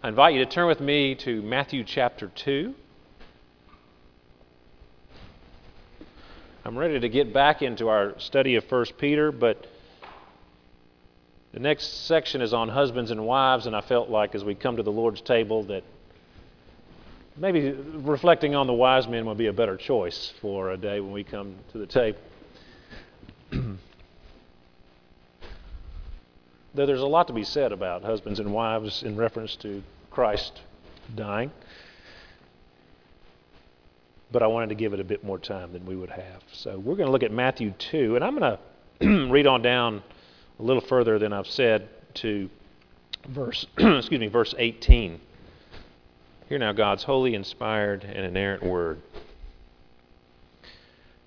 I invite you to turn with me to Matthew chapter 2. I'm ready to get back into our study of 1 Peter, but the next section is on husbands and wives, and I felt like as we come to the Lord's table that maybe reflecting on the wise men would be a better choice for a day when we come to the table. There's a lot to be said about husbands and wives in reference to Christ dying. But I wanted to give it a bit more time than we would have. So we're going to look at Matthew 2, and I'm going to read on down a little further than I've said to verse excuse me, verse 18. Hear now God's holy, inspired, and inerrant word.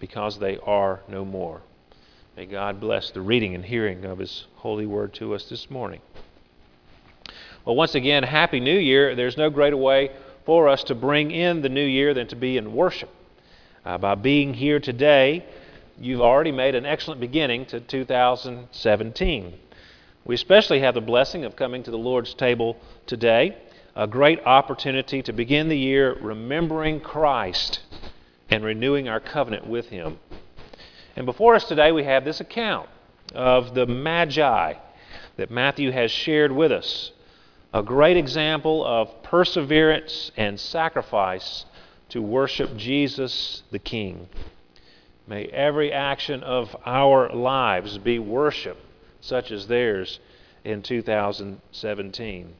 because they are no more. May God bless the reading and hearing of His holy word to us this morning. Well, once again, Happy New Year. There's no greater way for us to bring in the new year than to be in worship. Uh, by being here today, you've already made an excellent beginning to 2017. We especially have the blessing of coming to the Lord's table today, a great opportunity to begin the year remembering Christ and renewing our covenant with Him. And before us today, we have this account of the Magi that Matthew has shared with us. A great example of perseverance and sacrifice to worship Jesus the King. May every action of our lives be worship, such as theirs in 2017.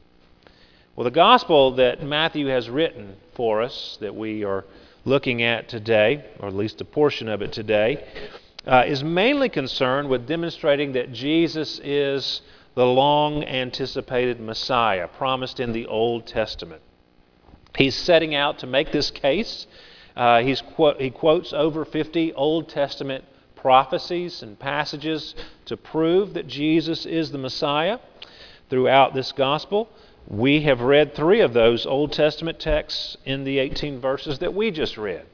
Well, the gospel that Matthew has written for us, that we are looking at today, or at least a portion of it today, uh, is mainly concerned with demonstrating that Jesus is the long anticipated Messiah promised in the Old Testament. He's setting out to make this case. Uh, qu- he quotes over 50 Old Testament prophecies and passages to prove that Jesus is the Messiah throughout this gospel. We have read three of those Old Testament texts in the 18 verses that we just read.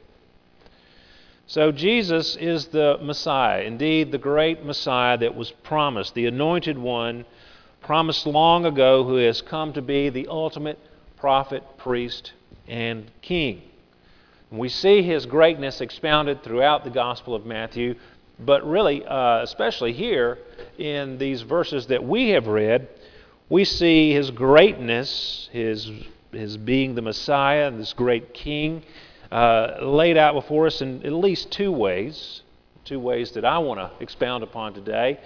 So, Jesus is the Messiah, indeed, the great Messiah that was promised, the anointed one promised long ago, who has come to be the ultimate prophet, priest, and king. we see his greatness expounded throughout the Gospel of Matthew But really, uh, especially here in these verses that we have read, we see his greatness, his, his being the Messiah, and this great king, uh, laid out before us in at least two ways, two ways that I want to expound upon today.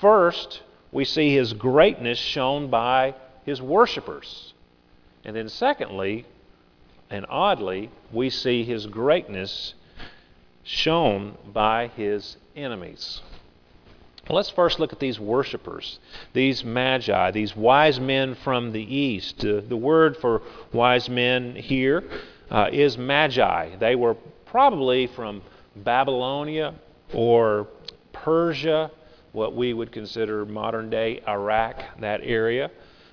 First, we see his greatness shown by his worshipers. And then, secondly, and oddly, we see his greatness shown by his enemies. Let's first look at these worshipers, these magi, these wise men from the east. Uh, the word for wise men here uh, is magi. They were probably from Babylonia or Persia, what we would consider modern day Iraq, that area.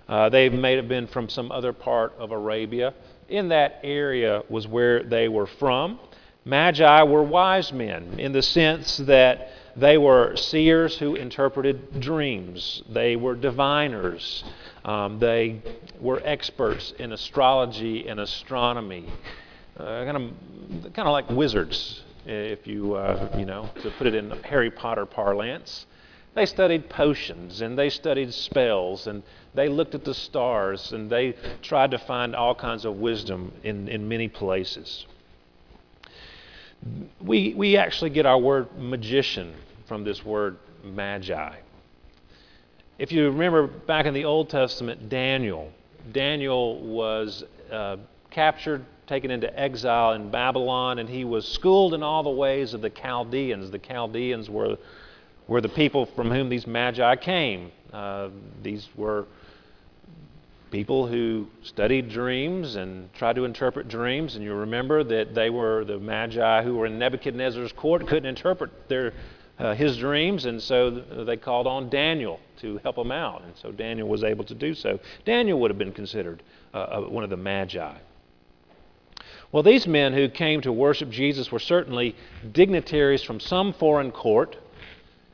Uh, they may have been from some other part of Arabia. In that area was where they were from. Magi were wise men in the sense that they were seers who interpreted dreams. They were diviners. Um, they were experts in astrology and astronomy. Uh, kind of, kind of like wizards, if you, uh, you know, to put it in Harry Potter parlance. They studied potions and they studied spells and they looked at the stars and they tried to find all kinds of wisdom in, in many places. We, we actually get our word magician from this word magi. If you remember back in the Old Testament, Daniel, Daniel was uh, captured, taken into exile in Babylon, and he was schooled in all the ways of the Chaldeans. The Chaldeans were, were the people from whom these magi came. Uh, these were people who studied dreams and tried to interpret dreams. And you remember that they were the magi who were in Nebuchadnezzar's court, couldn't interpret their, uh, his dreams, and so they called on Daniel to help them out. And so Daniel was able to do so. Daniel would have been considered uh, uh one of the magi. Well, these men who came to worship Jesus were certainly dignitaries from some foreign court.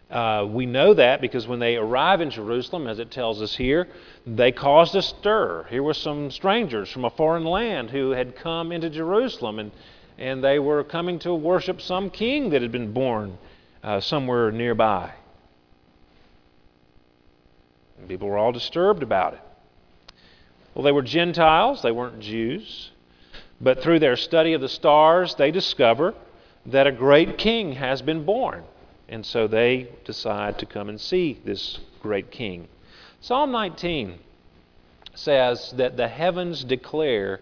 Uh, we know that because when they arrive in Jerusalem, as it tells us here, they caused a stir. Here were some strangers from a foreign land who had come into Jerusalem, and, and they were coming to worship some king that had been born uh, somewhere nearby. And people were all disturbed about it. Well, they were Gentiles, they weren't Jews, but through their study of the stars, they discover that a great king has been born. And so they decide to come and see this great king. Psalm 19 says that the heavens declare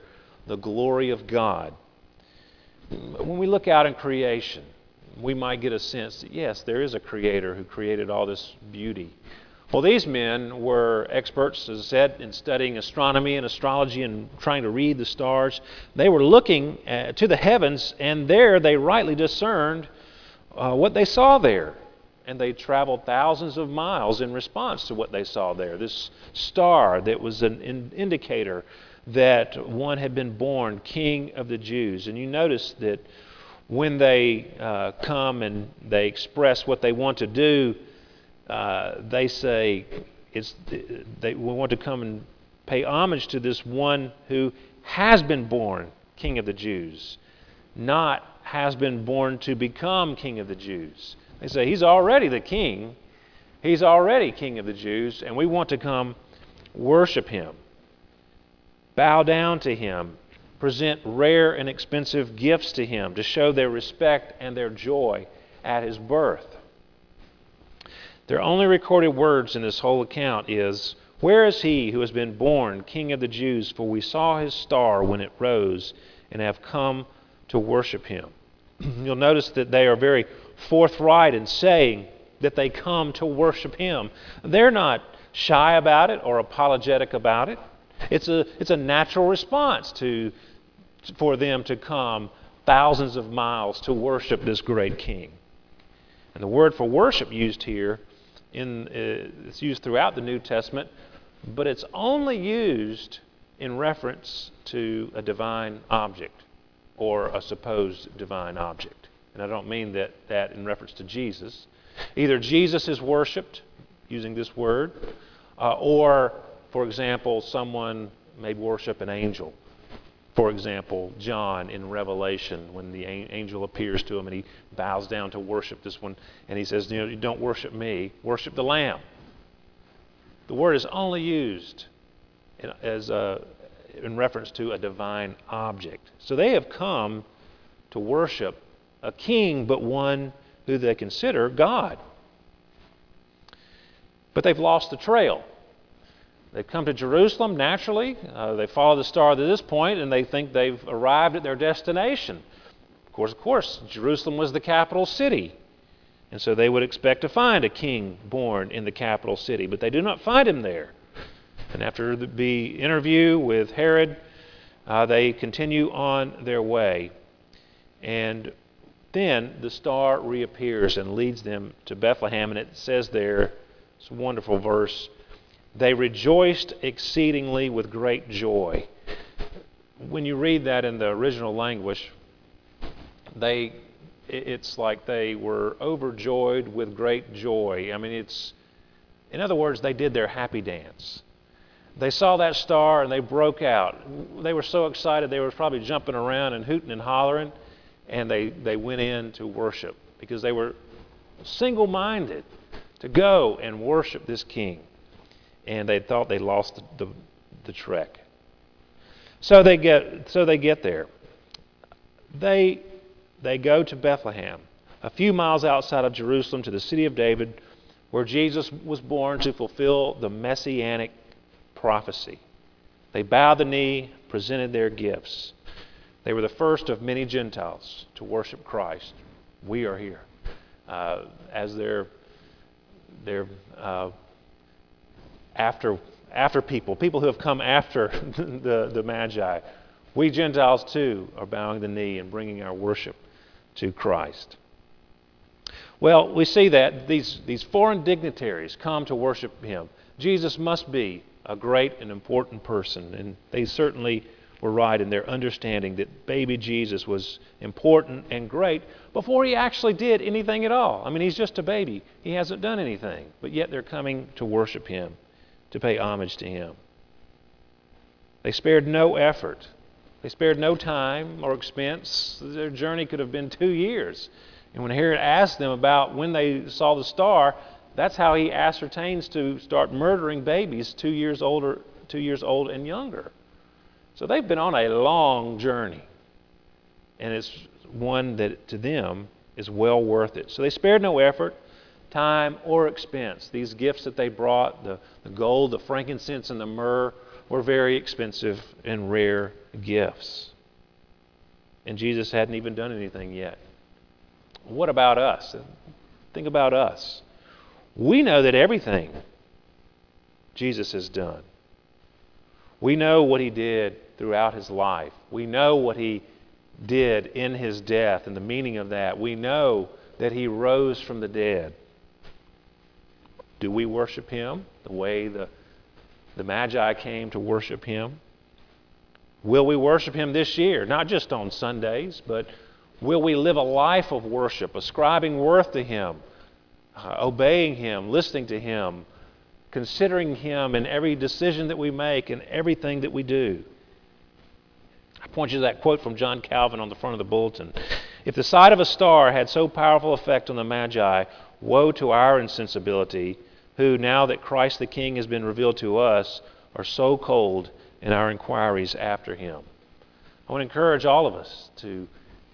the glory of God. When we look out in creation, we might get a sense that, yes, there is a creator who created all this beauty. Well, these men were experts, as I said, in studying astronomy and astrology and trying to read the stars. They were looking uh, to the heavens, and there they rightly discerned uh, what they saw there. And they traveled thousands of miles in response to what they saw there. This star that was an in- indicator that one had been born king of the Jews. And you notice that when they uh, come and they express what they want to do, uh, they say, it's, they want to come and pay homage to this one who has been born king of the Jews, not has been born to become king of the Jews. They say, He's already the king. He's already king of the Jews, and we want to come worship him, bow down to him, present rare and expensive gifts to him to show their respect and their joy at his birth. Their only recorded words in this whole account is, Where is he who has been born King of the Jews? For we saw his star when it rose and have come to worship him. You'll notice that they are very forthright in saying that they come to worship him. They're not shy about it or apologetic about it. It's a, it's a natural response to, for them to come thousands of miles to worship this great king. And the word for worship used here, in, uh, it's used throughout the New Testament, but it's only used in reference to a divine object or a supposed divine object. And I don't mean that, that in reference to Jesus. Either Jesus is worshiped using this word, uh, or, for example, someone may worship an angel For example, John in Revelation, when the angel appears to him and he bows down to worship this one, and he says, You know, don't worship me, worship the Lamb. The word is only used as a, in reference to a divine object. So they have come to worship a king, but one who they consider God. But they've lost the trail. They've come to Jerusalem naturally. Uh, they follow the star to this point, and they think they've arrived at their destination. Of course, of course, Jerusalem was the capital city. And so they would expect to find a king born in the capital city, but they do not find him there. And after the interview with Herod, uh, they continue on their way. And then the star reappears and leads them to Bethlehem, and it says there, it's a wonderful verse, they rejoiced exceedingly with great joy. When you read that in the original language, they it's like they were overjoyed with great joy. I mean, it's, in other words, they did their happy dance. They saw that star and they broke out. They were so excited they were probably jumping around and hooting and hollering, and they, they went in to worship because they were single minded to go and worship this king. And they thought they lost the, the, the trek. So they get so they get there. They they go to Bethlehem, a few miles outside of Jerusalem, to the city of David, where Jesus was born to fulfill the messianic prophecy. They bowed the knee, presented their gifts. They were the first of many Gentiles to worship Christ. We are here uh, as their their uh, after after people, people who have come after the the Magi. We Gentiles too are bowing the knee and bringing our worship to Christ. Well, we see that these, these foreign dignitaries come to worship him. Jesus must be a great and important person, and they certainly were right in their understanding that baby Jesus was important and great before he actually did anything at all. I mean, he's just a baby, he hasn't done anything, but yet they're coming to worship him, to pay homage to him. They spared no effort they spared no time or expense. Their journey could have been two years. And when Herod asked them about when they saw the star, that's how he ascertains to start murdering babies two years older, two years old and younger. So they've been on a long journey, and it's one that to them is well worth it. So they spared no effort, time, or expense. These gifts that they brought, the, the gold, the frankincense, and the myrrh, were very expensive and rare gifts. And Jesus hadn't even done anything yet. What about us? Think about us. We know that everything Jesus has done. We know what he did throughout his life. We know what he did in his death and the meaning of that. We know that he rose from the dead. Do we worship him the way the the Magi came to worship him. Will we worship him this year? Not just on Sundays, but will we live a life of worship, ascribing worth to him, uh, obeying him, listening to him, considering him in every decision that we make and everything that we do? I point you to that quote from John Calvin on the front of the bulletin. If the sight of a star had so powerful effect on the Magi, woe to our insensibility who, now that Christ the King has been revealed to us, are so cold in our inquiries after him. I want to encourage all of us to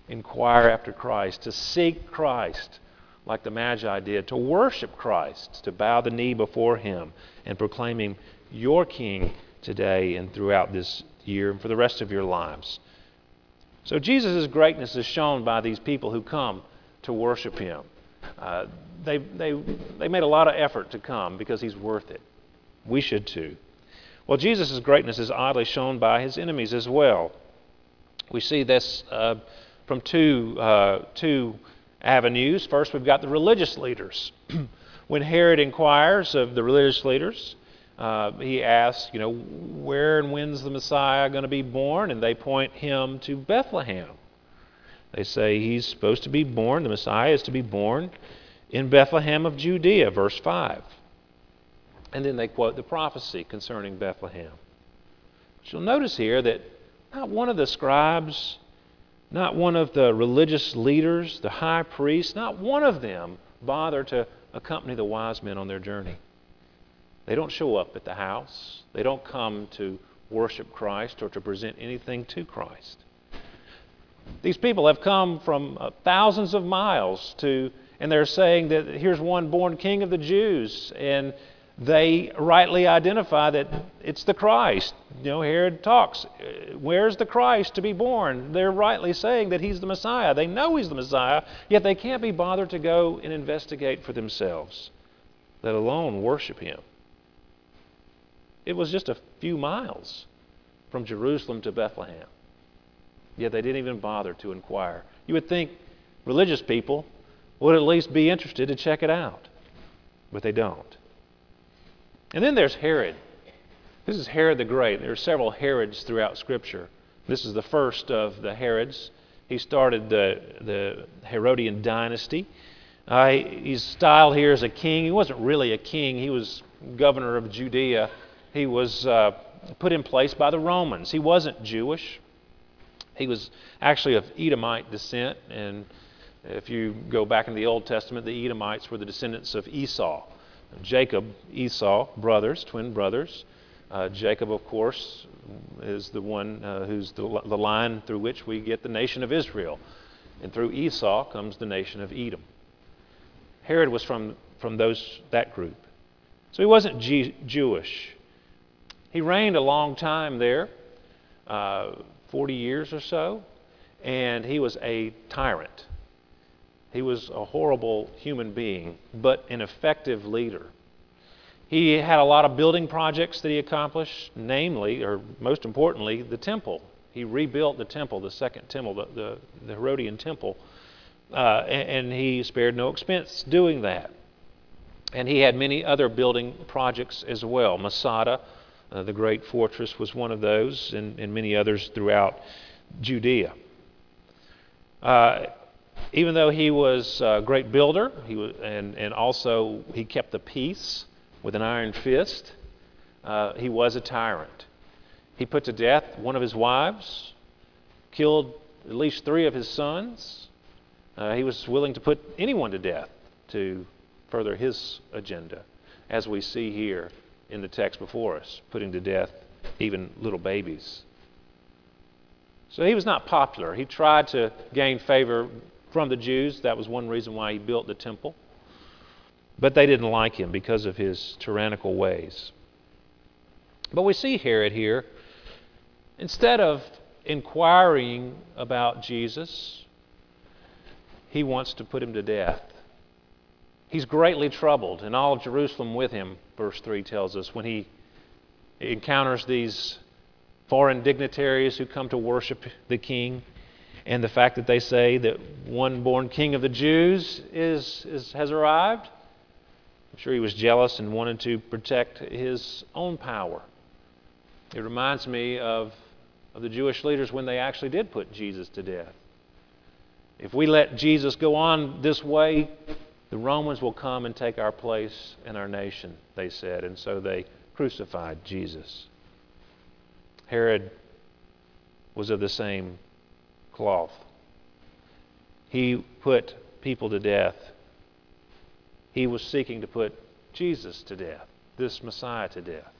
inquire after Christ, to seek Christ like the Magi did, to worship Christ, to bow the knee before him and proclaim him your King today and throughout this year and for the rest of your lives. So Jesus' greatness is shown by these people who come to worship him. Uh, they, they, they made a lot of effort to come because he's worth it. We should too. Well, Jesus' greatness is oddly shown by his enemies as well. We see this uh, from two, uh, two avenues. First, we've got the religious leaders. when Herod inquires of the religious leaders, uh, he asks, you know, where and when's the Messiah going to be born? And they point him to Bethlehem. They say he's supposed to be born, the Messiah is to be born in Bethlehem of Judea, verse 5. And then they quote the prophecy concerning Bethlehem. But you'll notice here that Not one of the scribes, not one of the religious leaders, the high priests, not one of them bother to accompany the wise men on their journey. They don't show up at the house. They don't come to worship Christ or to present anything to Christ. These people have come from uh, thousands of miles to, and they're saying that here's one born king of the Jews, and they rightly identify that it's the Christ. You know, Herod talks, uh, where's the Christ to be born? They're rightly saying that he's the Messiah. They know he's the Messiah, yet they can't be bothered to go and investigate for themselves, let alone worship him. It was just a few miles from Jerusalem to Bethlehem. Yet they didn't even bother to inquire. You would think religious people would at least be interested to check it out, but they don't. And then there's Herod. This is Herod the Great. There are several Herods throughout Scripture. This is the first of the Herods. He started the, the Herodian dynasty. Uh, he's styled here as a king. He wasn't really a king, he was governor of Judea. He was uh, put in place by the Romans. He wasn't Jewish. He was actually of Edomite descent, and if you go back in the Old Testament, the Edomites were the descendants of Esau. Jacob, Esau, brothers, twin brothers. Uh, Jacob, of course, is the one uh, who's the, the line through which we get the nation of Israel. And through Esau comes the nation of Edom. Herod was from, from those, that group. So he wasn't G- Jewish. He reigned a long time there, uh, 40 years or so, and he was a tyrant. He was a horrible human being, but an effective leader. He had a lot of building projects that he accomplished, namely, or most importantly, the temple. He rebuilt the temple, the second temple, the, the, the Herodian temple, uh, and, and he spared no expense doing that. And he had many other building projects as well. Masada, uh, the great fortress was one of those, and, and many others throughout Judea. Uh, even though he was a great builder, he was, and, and also he kept the peace with an iron fist, uh, he was a tyrant. He put to death one of his wives, killed at least three of his sons. Uh, he was willing to put anyone to death to further his agenda, as we see here in the text before us, putting to death even little babies. So he was not popular. He tried to gain favor from the Jews. That was one reason why he built the temple. But they didn't like him because of his tyrannical ways. But we see Herod here, instead of inquiring about Jesus, he wants to put him to death. He's greatly troubled, and all of Jerusalem with him, verse 3 tells us, when he encounters these foreign dignitaries who come to worship the king, and the fact that they say that one born king of the Jews is, is, has arrived. I'm sure he was jealous and wanted to protect his own power. It reminds me of, of the Jewish leaders when they actually did put Jesus to death. If we let Jesus go on this way, the Romans will come and take our place in our nation, they said. And so they crucified Jesus. Herod was of the same cloth. He put people to death. He was seeking to put Jesus to death, this Messiah to death.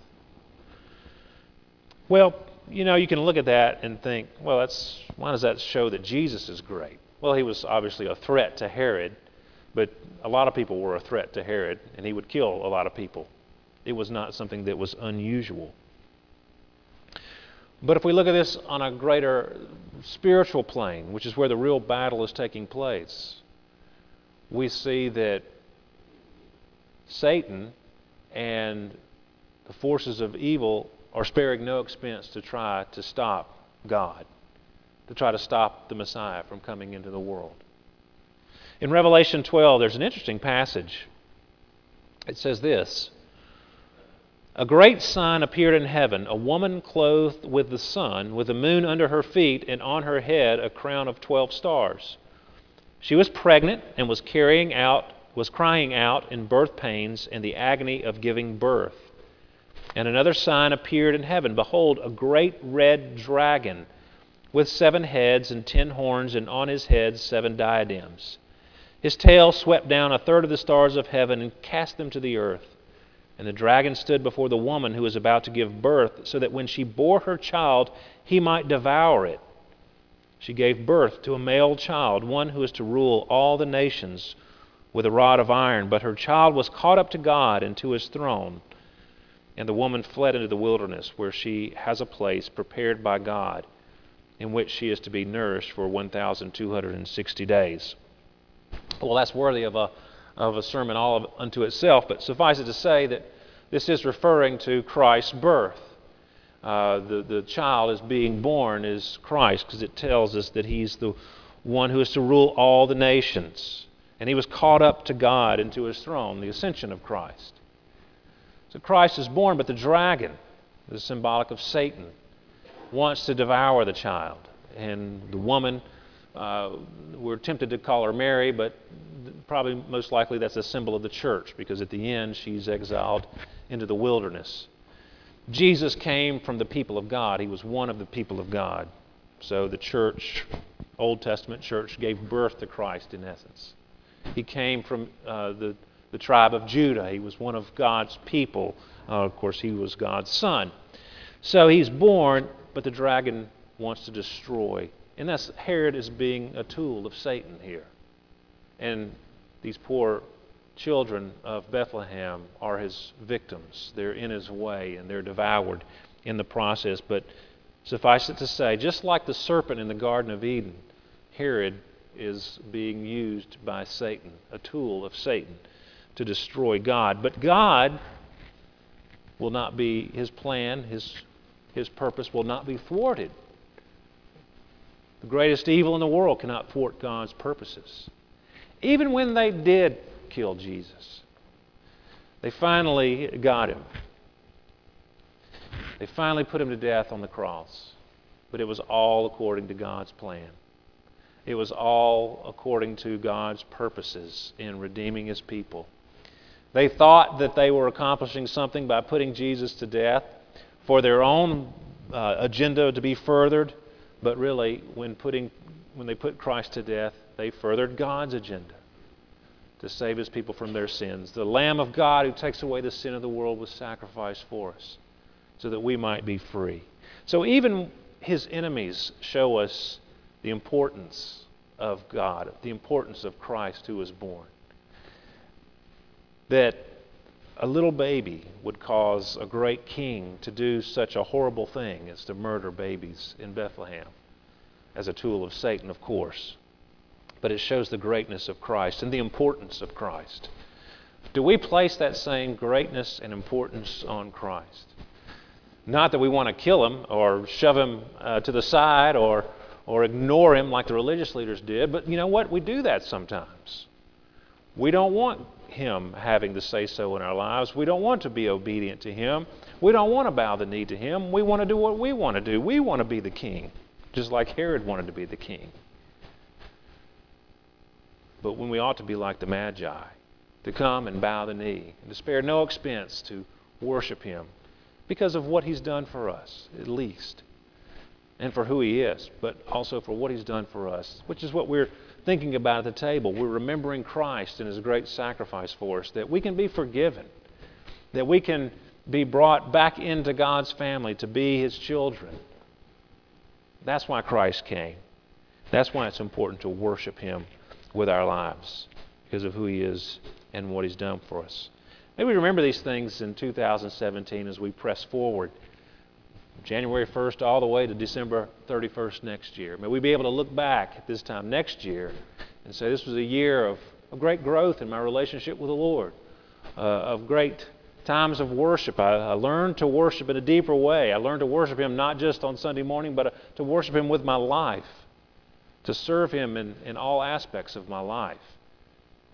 Well, you know, you can look at that and think, well, that's why does that show that Jesus is great? Well, he was obviously a threat to Herod but a lot of people were a threat to Herod, and he would kill a lot of people. It was not something that was unusual. But if we look at this on a greater spiritual plane, which is where the real battle is taking place, we see that Satan and the forces of evil are sparing no expense to try to stop God, to try to stop the Messiah from coming into the world. In Revelation 12, there's an interesting passage. It says this A great sign appeared in heaven a woman clothed with the sun, with the moon under her feet, and on her head a crown of 12 stars. She was pregnant and was carrying out was crying out in birth pains and the agony of giving birth. And another sign appeared in heaven behold a great red dragon with seven heads and ten horns, and on his head seven diadems. His tail swept down a third of the stars of heaven and cast them to the earth. And the dragon stood before the woman who was about to give birth, so that when she bore her child, he might devour it. She gave birth to a male child, one who is to rule all the nations with a rod of iron. But her child was caught up to God and to his throne. And the woman fled into the wilderness, where she has a place prepared by God in which she is to be nourished for 1,260 days. Well, that's worthy of a, of a sermon all of, unto itself, but suffice it to say that this is referring to Christ's birth. Uh, the, the child is being born is Christ because it tells us that he's the one who is to rule all the nations. And he was caught up to God and to his throne, the ascension of Christ. So Christ is born, but the dragon is symbolic of Satan wants to devour the child. And the woman, uh, we're tempted to call her Mary, but probably most likely that's a symbol of the church because at the end she's exiled into the wilderness. Jesus came from the people of God, he was one of the people of God. So the church, Old Testament church, gave birth to Christ in essence. He came from uh, the, the tribe of Judah. He was one of God's people. Uh, of course, he was God's son. So he's born but the dragon wants to destroy. And that's Herod is being a tool of Satan here. And these poor children of Bethlehem are his victims. They're in his way and they're devoured in the process. But suffice it to say, just like the serpent in the Garden of Eden, Herod is being used by Satan, a tool of Satan, to destroy God. But God will not be his plan, his his purpose will not be thwarted. The greatest evil in the world cannot thwart God's purposes. Even when they did kill Jesus, they finally got him. They finally put him to death on the cross. But it was all according to God's plan. It was all according to God's purposes in redeeming his people. They thought that they were accomplishing something by putting Jesus to death for their own uh, agenda to be furthered, but really, when, putting, when they put Christ to death, they furthered God's agenda to save his people from their sins. The Lamb of God who takes away the sin of the world was sacrificed for us so that we might be free. So even his enemies show us the importance of God, the importance of Christ who was born. That a little baby would cause a great king to do such a horrible thing as to murder babies in Bethlehem as a tool of Satan, of course. But it shows the greatness of Christ and the importance of Christ. Do we place that same greatness and importance on Christ? Not that we want to kill him or shove him uh, to the side or, or ignore him like the religious leaders did, but you know what? We do that sometimes. We don't want him having the say so in our lives. We don't want to be obedient to Him. We don't want to bow the knee to Him. We want to do what we want to do. We want to be the king, just like Herod wanted to be the king. But when we ought to be like the Magi, to come and bow the knee, and to spare no expense to worship Him because of what He's done for us, at least, and for who He is, but also for what He's done for us, which is what we're thinking about at the table. We're remembering Christ and His great sacrifice for us, that we can be forgiven, that we can be brought back into God's family to be His children. That's why Christ came. That's why it's important to worship Him with our lives, because of who He is and what He's done for us. May we remember these things in 2017 as we press forward. January 1st all the way to December 31st next year. May we be able to look back at this time next year and say this was a year of, of great growth in my relationship with the Lord, uh, of great times of worship. I, I, learned to worship in a deeper way. I learned to worship Him not just on Sunday morning, but uh, to worship Him with my life, to serve Him in, in all aspects of my life.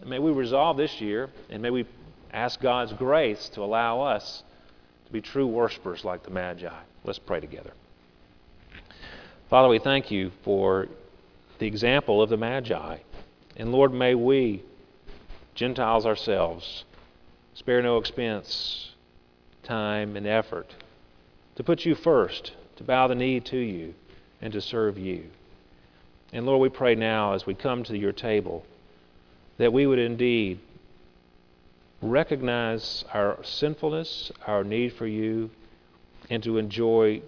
May we resolve this year, and may we ask God's grace to allow us to be true worshipers like the Magi. Let's pray together. Father, we thank you for the example of the Magi. And Lord, may we, Gentiles ourselves, spare no expense, time, and effort to put you first, to bow the knee to you, and to serve you. And Lord, we pray now as we come to your table that we would indeed recognize our sinfulness, our need for you, and to enjoy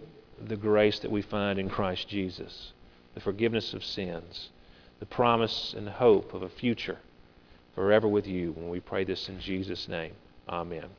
the grace that we find in Christ Jesus, the forgiveness of sins, the promise and hope of a future forever with you when we pray this in Jesus' name. Amen.